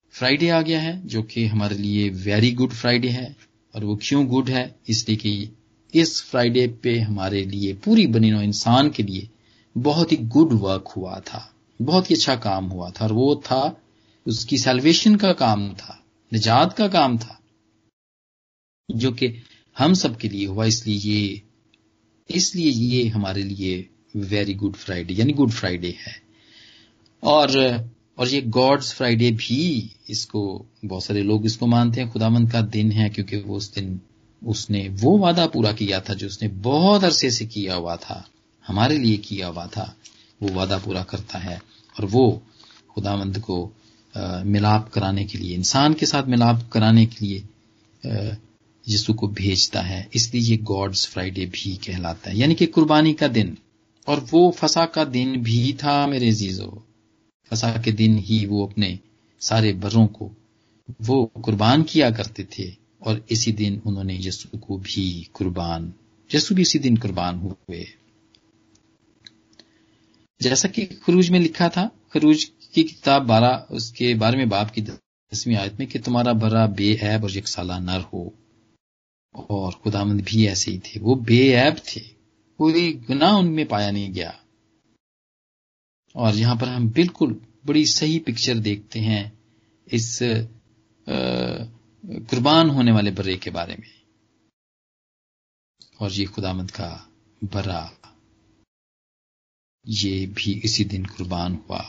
फ्राइडे आ गया है, जो कि हमारे लिए वेरी गुड फ्राइडे है, और वो क्यों गुड है? इसलिए कि इस फ्राइडे पे हमारे लिए पूरी बनी इंसान के लिए बहुत ही गुड वर्क हुआ था। बहुत ही अच्छा काम हुआ था और वो था, उसकी सेल्वेशन का काम था, निजात का काम था, जो कि हम सब के लिए हुआ। इसलिए ये इसलिए ये हमारे लिए वेरी गुड फ्राइडे यानी गुड फ्राइडे है। और और ये गॉड्स फ्राइडे भी इसको, बहुत सारे लोग इसको मानते हैं, खुदामंद का दिन है, क्योंकि वो उस दिन उसने वो वादा पूरा किया था जो उसने बहुत अरसे से किया हुआ था। हमारे लिए किया हुआ था वो वादा पूरा करता है और वो खुदावंद को आ, मिलाप कराने के लिए इंसान के साथ मिलाप कराने के लिए यीशु को भेजता है। इसलिए ये गॉड्स फ्राइडे भी कहलाता है। यानी कि कुर्बानी का दिन। और वो फसा का दिन भी था मेरे जीजो फसा के दिन ही वो अपने सारे बरों को वो कुर्बान किया करते थे और इसी दिन उन्होंने यीशु को भी कुर्बान यीशु भी इसी दिन कुर्बान हुए। जैसा कि खरूज में लिखा था, खरूज की किताब बारह, उसके बारहवें बाप की दसवीं आयत में कि तुम्हारा बरा बेऐब और यकसाला नर हो। और खुदामंद भी ऐसे ही थे। वो बेऐब थे। कोई गुनाह उनमें पाया नहीं गया। और यहाँ पर हम बिल्कुल बड़ी सही पिक्चर देखते हैं इस कुर्बान होने वाले बर्रे के बारे में। और ये खुदामंद का बरा ये भी इसी दिन कुर्बान हुआ।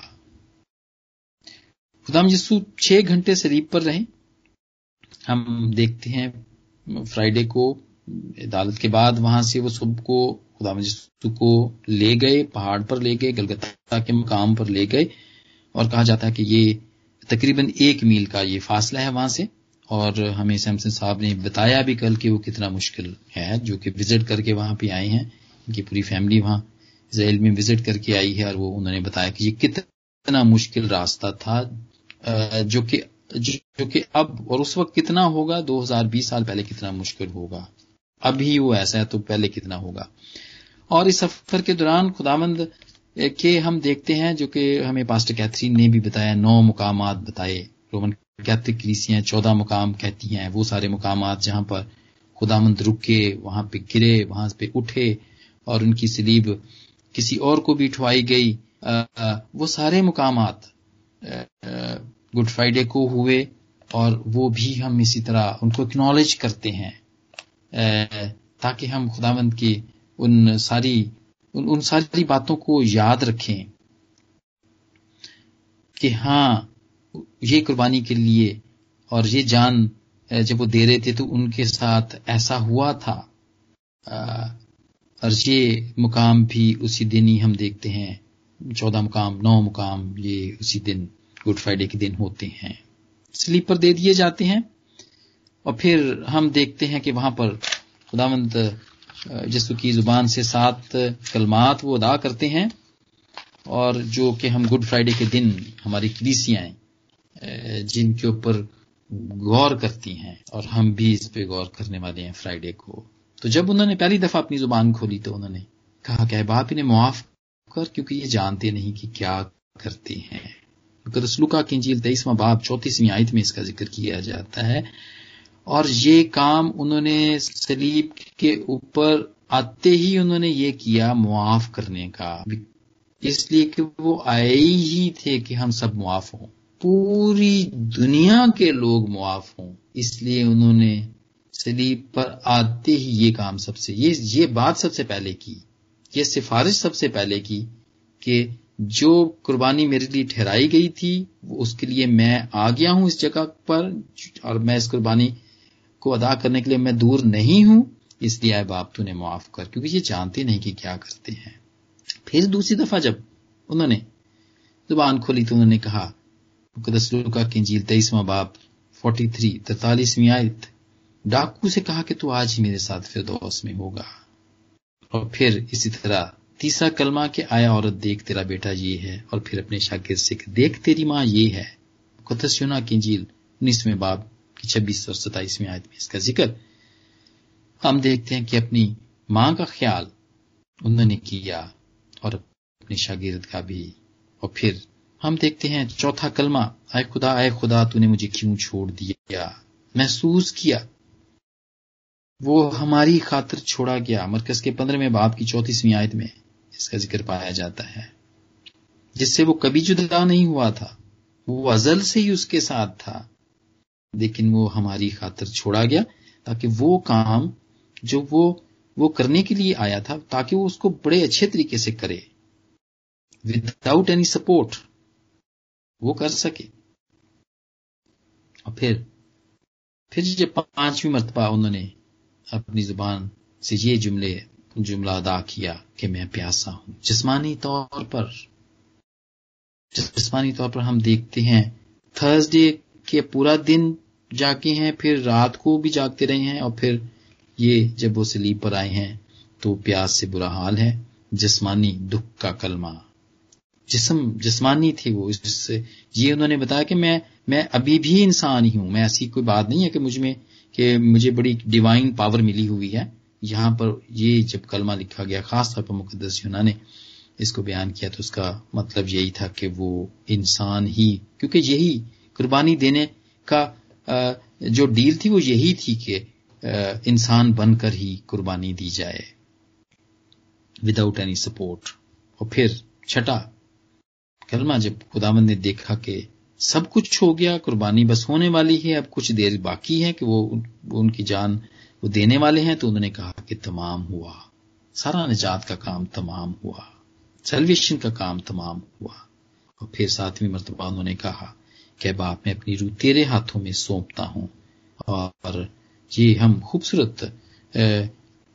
खुदाम यसू छह घंटे सलीब पर रहे। हम देखते हैं फ्राइडे को, अदालत के बाद वहाँ से वो सुबह को खुदा यसू को ले गए, पहाड़ पर ले गए गलगता के मकाम पर ले गए और कहा जाता है कि ये तकरीबन एक मील का ये फासला है वहाँ से और हमें सैमसन साहब ने बताया भी कल कि वो कितना मुश्किल है जो कि विज़िट करके वहाँ पे आए हैं, इनकी पूरी फैमिली वहाँ इसराइल में विज़िट करके आई है और वो उन्होंने बताया कि ये कितना मुश्किल रास्ता था जो कि जो कि अब और उस वक्त कितना होगा 2020 साल पहले कितना मुश्किल होगा। अभी वो ऐसा है तो पहले कितना होगा। और इस सफ़र के दौरान खुदामंद के हम देखते हैं जो कि हमें पास्टर कैथरीन ने भी बताया, नौ मुकाम बताए। रोमन कैथलिक क्रीसियाँ चौदह मुकाम कहती हैं। वो सारे मुकाम जहाँ पर खुदामंद रुके, वहाँ पे गिरे, वहाँ पे उठे और उनकी सलीब किसी और को भी उठवाई गई वो सारे मुकाम गुड फ्राइडे को हुए और वो भी हम इसी तरह उनको एक्नॉलेज करते हैं ताकि हम खुदावंद की उन सारी उन, उन सारी बातों को याद रखें कि हाँ ये कुर्बानी के लिए और ये जान जब वो दे रहे थे तो उनके साथ ऐसा हुआ था। और ये मुकाम भी उसी दिन ही हम देखते हैं। चौदह मुकाम, नौ मुकाम, ये उसी दिन, गुड फ्राइडे के दिन होते हैं। स्लीपर दे दिए जाते हैं और फिर हम देखते हैं कि वहाँ पर खुदावंत यसु की ज़ुबान से सात कलमात वो अदा करते हैं और जो कि हम गुड फ्राइडे के दिन हमारी कलीसियाएँ जिनके ऊपर गौर करती हैं और हम भी इस पे गौर करने वाले हैं फ्राइडे को। तो जब उन्होंने पहली दफ़ा अपनी ज़ुबान खोली तो उन्होंने कहा, क्या बाप, इन्हें मुआफ कर? क्योंकि ये जानते नहीं कि क्या करते हैं. रसलुका की इंजील तेईसवा बाप चौतीसवीं आयत में इसका ज़िक्र किया जाता है। और ये काम उन्होंने सलीब के ऊपर आते ही उन्होंने ये किया मुआफ करने का। इसलिए कि वो आए ही थे कि हम सब मुआफ हों। पूरी दुनिया के लोग मुआफ हों। इसलिए उन्होंने सलीब पर आते ही ये काम सबसे, ये ये बात सबसे पहले की, ये सिफारिश सबसे पहले की कि जो कुर्बानी मेरे लिए ठहराई गई थी उसके लिए मैं आ गया हूँ इस जगह पर, और मैं इस कुर्बानी को अदा करने के लिए मैं दूर नहीं हूँ, इसलिए आए बाप तूने माफ़ कर, क्योंकि ये जानते नहीं कि क्या करते हैं। फिर दूसरी दफ़ा जब उन्होंने, ज़ुबान खोली तो उन्होंने कहा का किंजील तेईसवा बाप फोर्टी थ्री, तैतालीसवीं आयत डाकू से कहा कि तू आज ही मेरे साथ फिर दोस्त में होगा। और फिर इसी तरह तीसरा कलमा के आया औरत देख तेरा बेटा ये है, और फिर अपने शागिर से देख तेरी माँ ये है। कुतस्यूना की झील उन्नीसवें बाब की छब्बीस और सताइसवीं आयत में इसका ज़िक्र। हम देखते हैं कि अपनी माँ का ख्याल उन्होंने किया और अपने शागिर्द का भी। और फिर हम देखते हैं चौथा कलमा, आए खुदा आए खुदा, तूने मुझे क्यों छोड़ दिया? महसूस किया। वो हमारी खातिर छोड़ा गया। मरकज के पंद्रहवें बाप की चौतीसवीं आयत में इसका ज़िक्र पाया जाता है, जिससे वो कभी जुदा नहीं हुआ था। वो अजल से ही उसके साथ था, लेकिन वो हमारी खातिर छोड़ा गया, ताकि वो काम जो वो वो करने के लिए आया था, ताकि वो उसको बड़े अच्छे तरीके से करे। विदाउट एनी सपोर्ट वो कर सके। और फिर फिर जब पांचवी मरतबा उन्होंने अपनी ज़ुबान से ये जुमले, जुमला अदा किया कि मैं प्यासा हूँ। जिस्मानी तौर पर, जिस्मानी तौर पर हम देखते हैं, थर्सडे के पूरा दिन जागे हैं, फिर रात को भी जागते रहे हैं और फिर ये जब वो सलीब पर आए हैं तो प्यास से बुरा हाल है। जिस्मानी दुख का कलमा। जिसम, जिस्मानी थे वो, इससे ये उन्होंने बताया कि मैं मैं अभी भी इंसान ही हूँ, मैं ऐसी कोई बात नहीं है कि मुझमें कि मुझे बड़ी डिवाइन पावर मिली हुई है। यहाँ पर ये जब कलमा लिखा गया खास तौर पर मुकदस यूना ने इसको बयान किया तो उसका मतलब यही था कि वो इंसान ही, क्योंकि यही कुर्बानी देने का जो डील थी वो यही थी कि इंसान बनकर ही कुर्बानी दी जाए विदाउट एनी सपोर्ट और फिर छठा कलमा जब खुदावंद ने देखा कि सब कुछ हो गया कुर्बानी बस होने वाली है अब कुछ देर बाकी है कि वो, उनकी जान वो देने वाले हैं तो उन्होंने कहा कि तमाम हुआ। सारा निजात का काम तमाम हुआ। सेल्वेशन का काम तमाम हुआ। और फिर सातवीं मरतबा उन्होंने कहा कि बाप मैं अपनी रूह तेरे हाथों में सौंपता हूँ। और ये हम खूबसूरत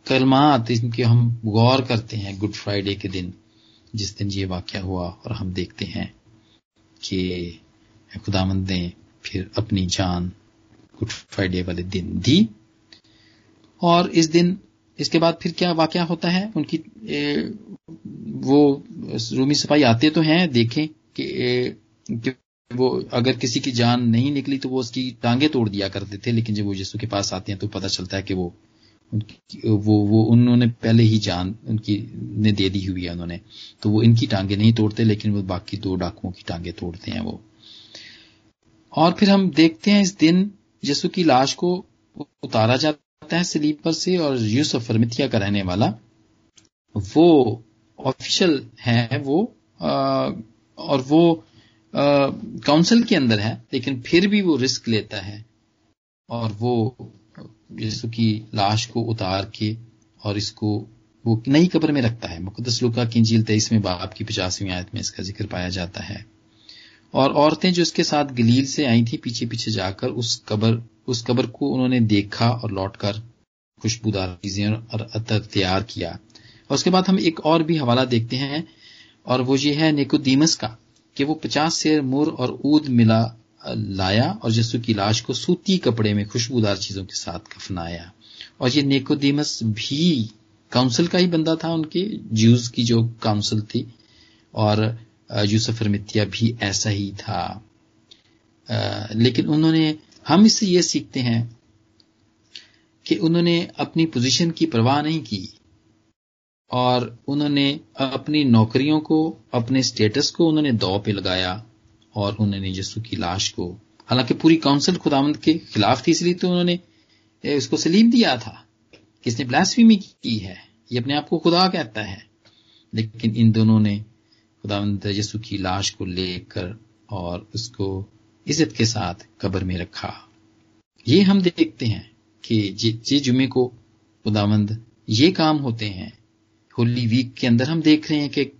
कलमात इनके हम गौर करते हैं गुड फ्राइडे के दिन जिस दिन ये वाक्य हुआ और हम देखते हैं कि खुदामंद ने फिर अपनी जान गुड फ्राइडे वाले दिन दी। और इस दिन इसके बाद फिर क्या वाक्य होता है? उनकी ए, वो रूमी सफ़ाई आते तो हैं देखें कि, ए, कि वो अगर किसी की जान नहीं निकली तो वो उसकी टांगे तोड़ दिया करते थे लेकिन जब वो यीशु के पास आते हैं तो पता चलता है कि वो वो वो उन्होंने पहले ही जान उनकी ने दे दी हुई है उन्होंने। तो वो इनकी टांगे नहीं तोड़ते लेकिन वो बाकी दो डाकुओं की टांगे तोड़ते हैं वो। और फिर हम देखते हैं इस दिन यसु की लाश को उतारा जाता है स्लीपर से और यूसुफ फरमितिया का रहने वाला। वो ऑफिशियल है वो आ, और वो काउंसिल के अंदर है लेकिन फिर भी वो रिस्क लेता है। और वो यीशु की लाश को उतार के और इसको वो नई कब्र में रखता है। मुकदस लुका की इंजील तेईसवें बाप की पचासवीं आयत में इसका ज़िक्र पाया जाता है। और औरतें जो इसके साथ गलील से आई थी पीछे पीछे जाकर, उस कबर उस कबर को उन्होंने देखा और लौटकर खुशबूदार चीज़ें और अतर तैयार किया। और उसके बाद हम एक और भी हवाला देखते हैं, और वो ये है नेकोदीमस का, कि वो पचास शेर मुर और ऊद मिला, लाया और यसु की लाश को सूती कपड़े में खुशबूदार चीज़ों के साथ कफनाया। और ये नेकोदीमस भी काउंसिल का ही बंदा था उनके, ज्यूज की जो काउंसिल थी। और यूसुफ मित्या भी ऐसा ही था। लेकिन उन्होंने, हम इससे ये सीखते हैं कि उन्होंने अपनी पोजीशन की परवाह नहीं की और उन्होंने अपनी नौकरियों को, अपने स्टेटस को उन्होंने दौ पे लगाया और उन्होंने यसु की लाश को। हालाँकि पूरी काउंसिल खुदामंद के खिलाफ थी, इसलिए तो उन्होंने उसको सलीम दिया था इसने ब्लास्फीमी की है। ये अपने आप को खुदा कहता है। लेकिन इन दोनों ने खुदावंद यसु की लाश को लेकर और उसको इज़्ज़त के साथ कब्र में रखा। ये हम देखते हैं कि जे जुमे को खुदावंद ये काम होते हैं। होली वीक के अंदर हम देख रहे हैं कि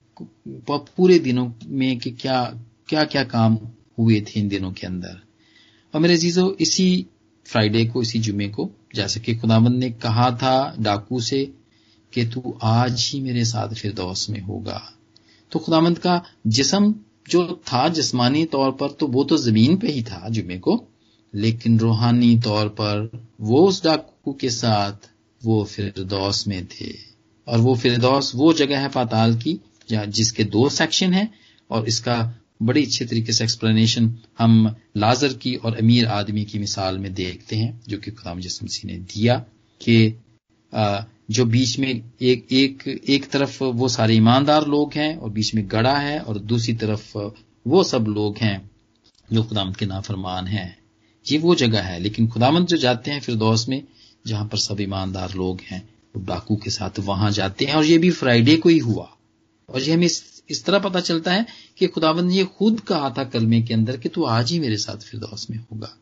पूरे दिनों में कि क्या क्या क्या काम हुए थे इन दिनों के अंदर। और मेरे जीजो इसी फ्राइडे को, इसी जुमे को, जैसे कि खुदावंद ने कहा था डाकू से कि तू आज ही मेरे साथ फिर दोस्त में होगा। तो खुदामंद का जिसम जो था जिस्मानी तौर पर तो वो तो ज़मीन पे ही था जुमे को, लेकिन रूहानी तौर पर वो उस डाकू के साथ वो फिरदौस में थे। और वो फिरदौस वो जगह है पाताल की जिसके दो सेक्शन हैं, और इसका बड़ी अच्छे तरीके से एक्सप्लेनेशन हम लाजर की और अमीर आदमी की मिसाल में देखते हैं, जो कि खुदाम जिसम ने दिया कि जो बीच में एक एक एक तरफ़ वो सारे ईमानदार लोग हैं और बीच में गड़ा है और दूसरी तरफ़ वो सब लोग हैं जो खुदामद के नाफरमान हैं। ये वो जगह है लेकिन खुदामंद जो जाते हैं फिर दोस्त में जहाँ पर सब ईमानदार लोग हैं वो डाकू के साथ वहाँ जाते हैं और ये भी फ्राइडे को ही हुआ। और ये हमें इस, इस तरह पता चलता है कि खुदाबंद ने खुद कहा था कलमे के अंदर कि तू आज ही मेरे साथ फिर दोस्त में होगा।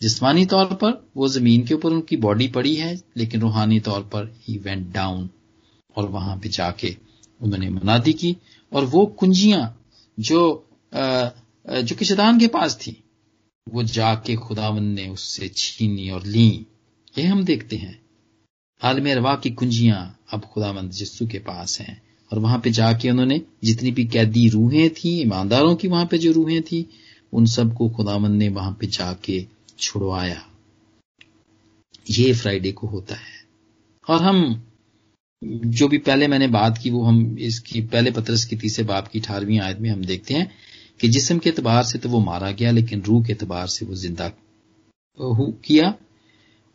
जिस्मानी तौर पर वो ज़मीन के ऊपर उनकी बॉडी पड़ी है, लेकिन रूहानी तौर पर ही वेंट डाउन और वहाँ पे जाके उन्होंने मनादी की और वो कुंजियाँ जो जो कि शैतान के पास थी, वो जाके खुदावन ने उससे छीनी और ली। ये हम देखते हैं। आलम अरवा की कुंजियाँ अब खुदावंद जिस्सू के पास हैं और वहाँ पे जाके उन्होंने जितनी भी कैदी रूहें थी, ईमानदारों की वहाँ पे जो रूहें थी, उन सबको खुदावन ने वहाँ पे जाके छुड़वाया। ये फ्राइडे को होता है। और हम जो भी पहले मैंने बात की, वो हम इसकी, पहले पत्रस की तीसरे बाप की अठारहवीं आयत में हम देखते हैं कि जिसम के अतबार से तो वो मारा गया, लेकिन रूह के अतबार से वो ज़िंदा किया।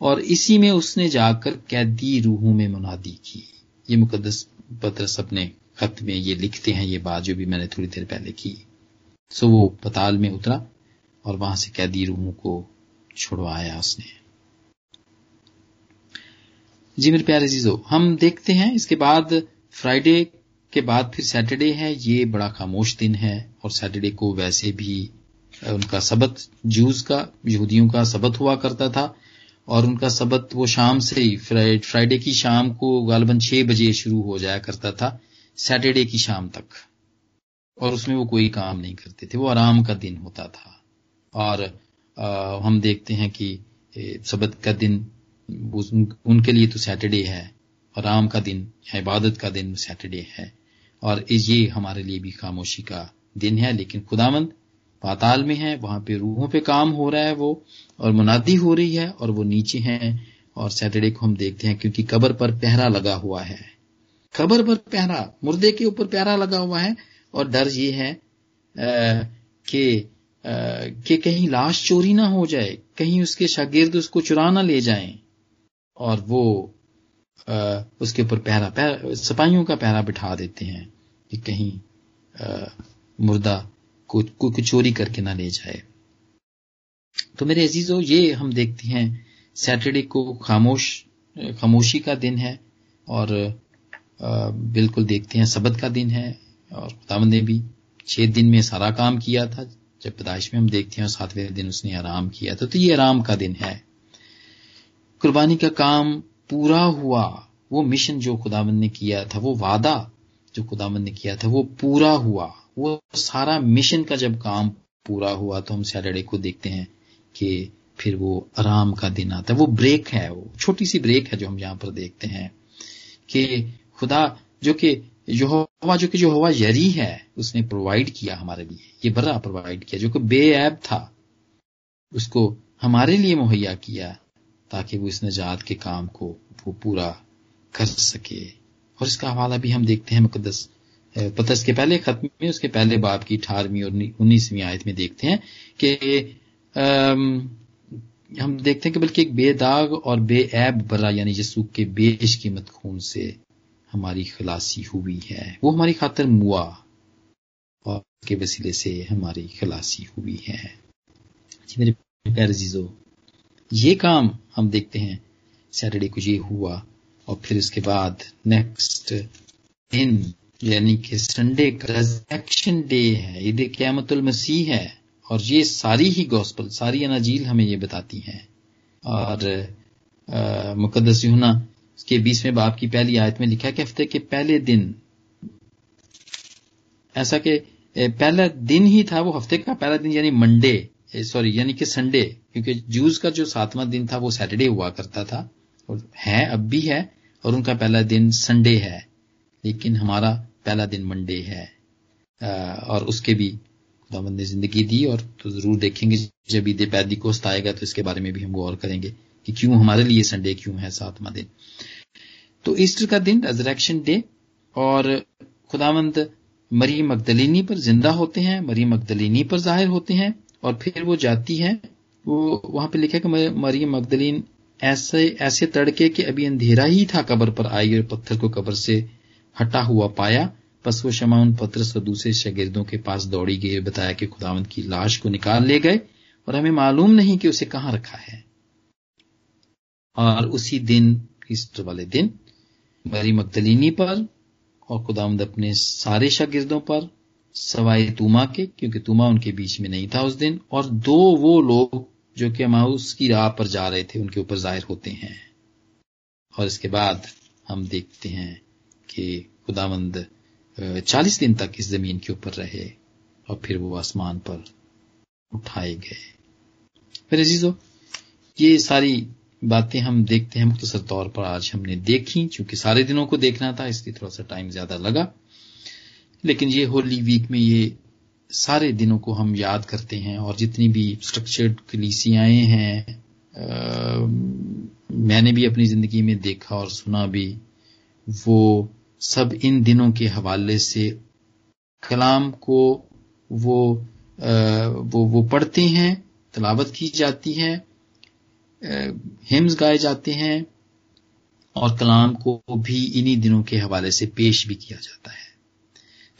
और इसी में उसने जाकर कैदी रूहों में मुनादी की। ये मुकदस पत्रस अपने खत में ये लिखते हैं, ये बात जो भी मैंने थोड़ी देर पहले की। सो वो पताल में उतरा और वहाँ से कैदी रूहों को छुड़वाया उसने। जी मेरे प्यारे जीजो हम देखते हैं, इसके बाद फ्राइडे के बाद फिर सैटरडे है, ये बड़ा खामोश दिन है, और सैटरडे को वैसे भी उनका सबत, जूस का, यहूदियों का सबत हुआ करता था, और उनका सबत वो शाम से ही फ्राइडे की शाम को गालबन छह बजे शुरू हो जाया करता था, सैटरडे की शाम तक। और उसमें वो कोई काम नहीं करते थे, वो आराम का दिन होता था। और हम देखते हैं कि सबत का दिन उनके लिए तो सैटरडे है आराम का दिन, इबादत का दिन सैटरडे है, और ये हमारे लिए भी खामोशी का दिन है, लेकिन खुदामंद पाताल में है, वहाँ पे रूहों पे काम हो रहा है वो, और मुनादी हो रही है, और वो नीचे हैं, और सैटरडे को हम देखते हैं, क्योंकि कबर पर पहरा लगा हुआ है। कबर पर पहरा, मुर्दे के ऊपर पहरा लगा हुआ है, और डर ये है कि कि कहीं लाश चोरी ना हो जाए कहीं उसके शागिर्द उसको चुरा ना ले जाएँ और वो आ, उसके ऊपर पहरा, पहरा सिपाहियों का पहरा बिठा देते हैं कि कहीं आ, मुर्दा को, को, को चोरी करके ना ले जाए। तो मेरे अजीजों ये हम देखते हैं सैटरडे को खामोश खामोशी का दिन है और आ, बिल्कुल देखते हैं सबद का दिन है और खुदावंद ने भी छह दिन में सारा काम किया था जब पैदाइश में हम देखते हैं सातवें दिन उसने आराम किया था तो ये आराम का दिन है। कुर्बानी का काम पूरा हुआ, वो मिशन जो खुदावंद ने किया था, वो वादा जो खुदावंद ने किया था, वो पूरा हुआ। वो सारा मिशन का जब काम पूरा हुआ तो हम सैटरडे को देखते हैं कि फिर वो आराम का दिन आता है। वो ब्रेक है, वो छोटी सी ब्रेक है जो हम यहाँ पर देखते हैं कि खुदा, जो कि हवा जो कि जो हवा यरी है, उसने प्रोवाइड किया हमारे लिए। ये बड़ा प्रोवाइड किया, जो कि बेऐब था। उसको हमारे लिए मुहैया किया, ताकि वो इस निजात के काम को वो पूरा कर सके। और इसका हवाला भी हम देखते हैं मुकदस पतस के पहले खत्म में, उसके पहले बाप की अठारहवीं और उन्नीसवीं आयत में देखते हैं कि हम देखते हैं कि बल्कि एक बेदाग और बेऐब बरा यानी यसू के बेश कीमत खून से हमारी खलासी हुई है। वो हमारी खातर मुआ और के वसीले से हमारी खलासी हुई है। जी मेरे प्यारे जीजो ये काम हम देखते हैं। सैटरडे को ये हुआ और फिर उसके बाद नेक्स्ट दिन, यानी कि संडे का डे है। ईद क्यामतुल मसीह है और ये सारी ही गॉस्पल सारी अनाजील हमें ये बताती हैं। और मुकदस यूना के बीसवें बाप की पहली आयत में लिखा है कि हफ़्ते के पहले दिन, ऐसा कि पहला दिन ही था वो हफ़्ते का पहला दिन, यानी मंडे सॉरी, यानी कि संडे, क्योंकि जूस का जो सातवां दिन था वो सैटरडे हुआ करता था, और है, अब भी है, और उनका पहला दिन संडे है, लेकिन हमारा पहला दिन मंडे है। और उसके भी खुदावंद ने ज़िंदगी दी, और तो ज़रूर देखेंगे, जब ईद पैदी को आएगा तो इसके बारे में भी हम गौर करेंगे। कि क्यों हमारे लिए संडे क्यों है सातवां दिन? तो ईस्टर का दिन रेजरेक्शन डे और खुदावंद मरी मकदलिनी पर ज़िंदा होते हैं मरी मकदलिनी पर ज़ाहिर होते हैं, और फिर वो जाती है, वो वहाँ पे लिखा कि मरी मकदलीन ऐसे ऐसे तड़के कि अभी अंधेरा ही था कबर पर आई और पत्थर को कबर से हटा हुआ पाया, बस वो शमाउन पत्रस और दूसरे शागिर्दों के पास दौड़ी गई बताया कि खुदावंत की लाश को निकाल ले गए, और हमें मालूम नहीं कि उसे कहाँ रखा है। और उसी दिन ईस्टर वाले दिन मरी मकदलिनी पर और खुदावंद अपने सारे शागिर्दों पर सवाए तुमा के, क्योंकि तुमा उनके बीच में नहीं था उस दिन, और दो वो लोग जो कि माउस की राह पर जा रहे थे, उनके ऊपर ज़ाहिर होते हैं। और इसके बाद हम देखते हैं कि खुदामंद चालीस दिन तक इस ज़मीन के ऊपर रहे और फिर वो आसमान पर उठाए गए। मेरे जीजो ये सारी बातें हम देखते हैं मुख्तसर तौर पर। आज हमने देखी क्योंकि सारे दिनों को देखना था इसलिए थोड़ा सा टाइम ज़्यादा लगा। लेकिन ये होली वीक में ये सारे दिनों को हम याद करते हैं और जितनी भी स्ट्रक्चर्ड कलीसियाएँ हैं आ, मैंने भी अपनी ज़िंदगी में देखा और सुना भी वो सब इन दिनों के हवाले से कलाम को वो आ, वो वो पढ़ते हैं तलावत की जाती है हिम्स गाए जाते हैं और कलाम को भी इन्हीं दिनों के हवाले से पेश भी किया जाता है।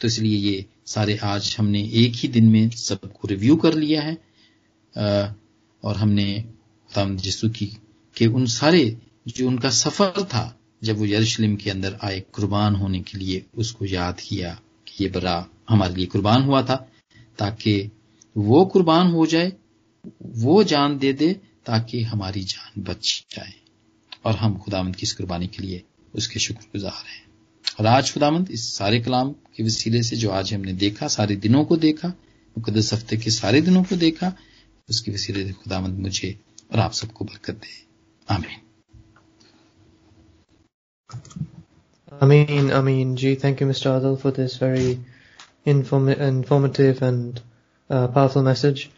तो इसलिए ये सारे आज हमने एक ही दिन में सबको रिव्यू कर लिया है। और हमने जिसु की, के उन सारे जो उनका सफ़र था, जब वो यरूशलेम के अंदर आए कुर्बान होने के लिए, उसको याद किया कि ये बरा हमारे लिए कुर्बान हुआ था, ताकि वो कुर्बान हो जाए, वो जान दे दे ताकि हमारी जान बच जाए और हम खुदामंद की इस कुर्बानी के लिए उसके शुक्रगुजार हैं और आज खुदामंद इस सारे कलाम के वसीले से जो आज हमने देखा सारे दिनों को देखा मुकदस हफ़्ते के सारे दिनों को देखा उसके वसीले से खुदामंद मुझे और आप सबको बरकत दे आमीन thank you, Mr. Adil, for this very inform- informative and uh, powerful message.